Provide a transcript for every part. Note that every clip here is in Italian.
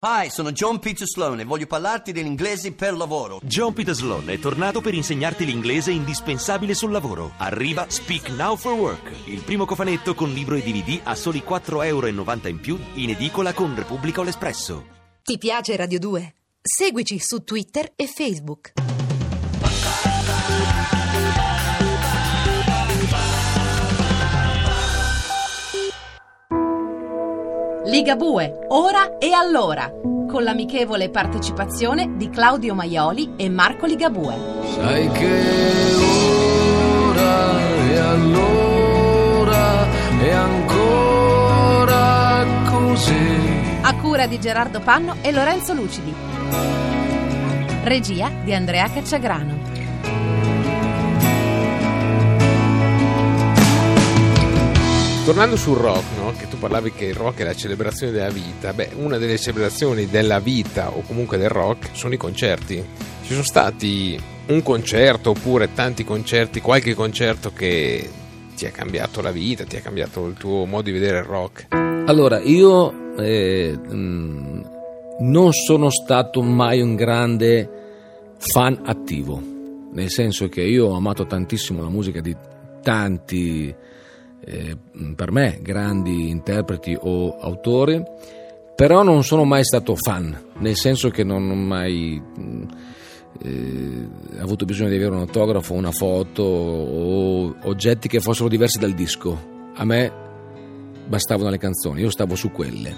Hi, sono John Peter Sloan e voglio parlarti dell'inglese per lavoro. John Peter Sloan è tornato per insegnarti l'inglese indispensabile sul lavoro. Arriva Speak Now for Work, il primo cofanetto con libro e DVD a soli 4,90 euro in più in edicola con Repubblica o l'Espresso. Ti piace Radio 2? Seguici su Twitter e Facebook. Ligabue, ora e allora, con l'amichevole partecipazione di Claudio Maioli e Marco Ligabue. Sai che ora e allora è ancora così. A cura di Gerardo Panno e Lorenzo Lucidi. Regia di Andrea Cacciagrano. Tornando sul rock, no? che tu parlavi che il rock è la celebrazione della vita, beh, una delle celebrazioni della vita o comunque del rock sono i concerti. Ci sono stati un concerto oppure tanti concerti, qualche concerto che ti ha cambiato la vita, ti ha cambiato il tuo modo di vedere il rock? Allora, io eh, mh, non sono stato mai un grande fan attivo, nel senso che io ho amato tantissimo la musica di tanti eh, per me grandi interpreti o autori, però non sono mai stato fan, nel senso che non ho mai eh, avuto bisogno di avere un autografo, una foto o oggetti che fossero diversi dal disco. A me bastavano le canzoni, io stavo su quelle.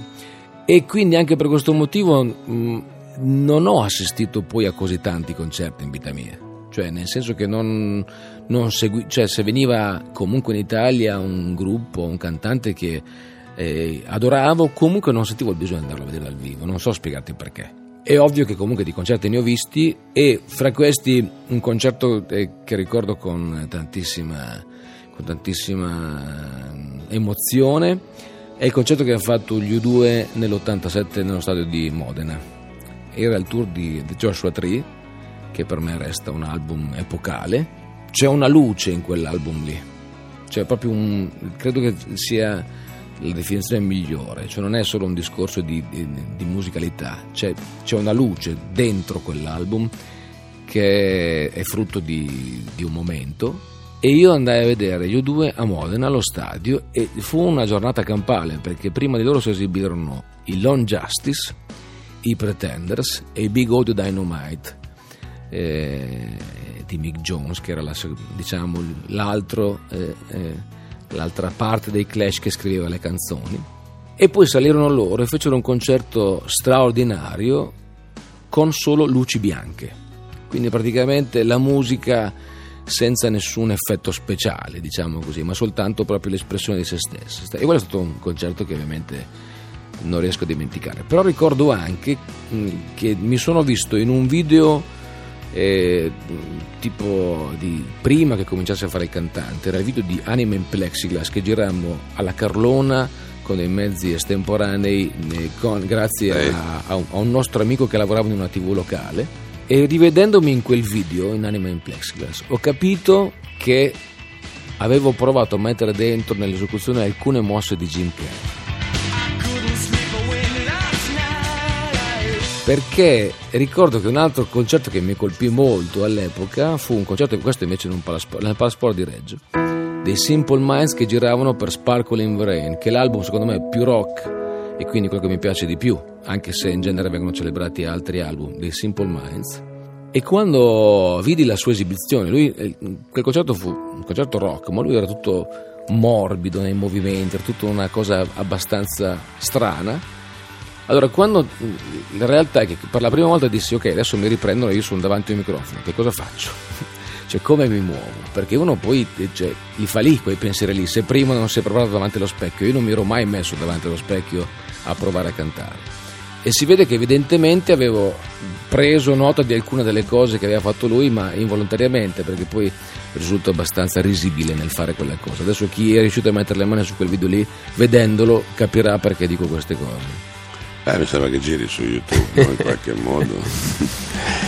E quindi anche per questo motivo mh, non ho assistito poi a così tanti concerti in vita mia cioè nel senso che non, non segui, cioè se veniva comunque in Italia un gruppo, un cantante che eh, adoravo, comunque non sentivo il bisogno di andarlo a vedere dal vivo, non so spiegarti perché. È ovvio che comunque di concerti ne ho visti e fra questi un concerto eh, che ricordo con tantissima, con tantissima emozione è il concerto che ha fatto gli U2 nell'87 nello stadio di Modena. Era il tour di Joshua Tree che per me resta un album epocale. C'è una luce in quell'album lì, cioè proprio un, credo che sia la definizione migliore, cioè non è solo un discorso di, di, di musicalità, c'è, c'è, una luce dentro quell'album che è frutto di, di un momento. E io andai a vedere gli U2 a Modena allo stadio e fu una giornata campale perché prima di loro si esibirono i Long Justice, i Pretenders e i Big Audio Dynamite eh, di Mick Jones, che era la, diciamo, l'altro, eh, eh, l'altra parte dei Clash che scriveva le canzoni. E poi salirono loro e fecero un concerto straordinario con solo luci bianche. Quindi praticamente la musica senza nessun effetto speciale, diciamo così, ma soltanto proprio l'espressione di se stessa. E quello è stato un concerto che ovviamente non riesco a dimenticare. Però ricordo anche che mi sono visto in un video eh, tipo di prima che cominciasse a fare il cantante, era il video di Anime in Plexiglass che girammo alla Carlona con dei mezzi estemporanei eh, con, grazie a, a, un, a, un, nostro amico che lavorava in una tv locale. E rivedendomi in quel video in Anime in Plexiglass ho capito che avevo provato a mettere dentro nell'esecuzione alcune mosse di Jim Carrey perché ricordo che un altro concerto che mi colpì molto all'epoca fu un concerto, questo invece in un palasport, nel Palasport di Reggio, dei Simple Minds che giravano per Sparkle in Rain, che è l'album secondo me più rock e quindi quello che mi piace di più, anche se in genere vengono celebrati altri album dei Simple Minds. E quando vidi la sua esibizione, lui, eh, quel concerto fu un concerto rock, ma lui era tutto morbido nei movimenti, era tutta una cosa abbastanza strana allora, quando la realtà è che per la prima volta dissi ok, adesso mi riprendono, io sono davanti al microfono, che cosa faccio? cioè, come mi muovo? Perché uno poi cioè, li fa lì quei pensieri lì, se prima non si è provato davanti allo specchio, io non mi ero mai messo davanti allo specchio a provare a cantare. E si vede che evidentemente avevo preso nota di alcune delle cose che aveva fatto lui, ma involontariamente, perché poi risulta abbastanza risibile nel fare quella cosa. Adesso chi è riuscito a mettere le mani su quel video lì, vedendolo, capirà perché dico queste cose. Eh, mi sembra che giri su YouTube, no? in qualche modo.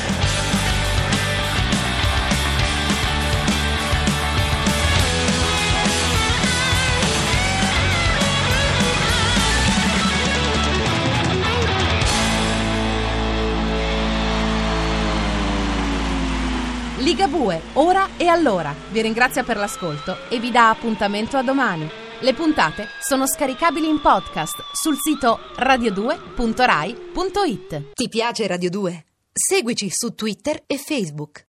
Ligabue, ora e allora. Vi ringrazio per l'ascolto e vi dà appuntamento a domani. Le puntate sono scaricabili in podcast sul sito radio2.rai.it. Ti piace Radio 2? Seguici su Twitter e Facebook.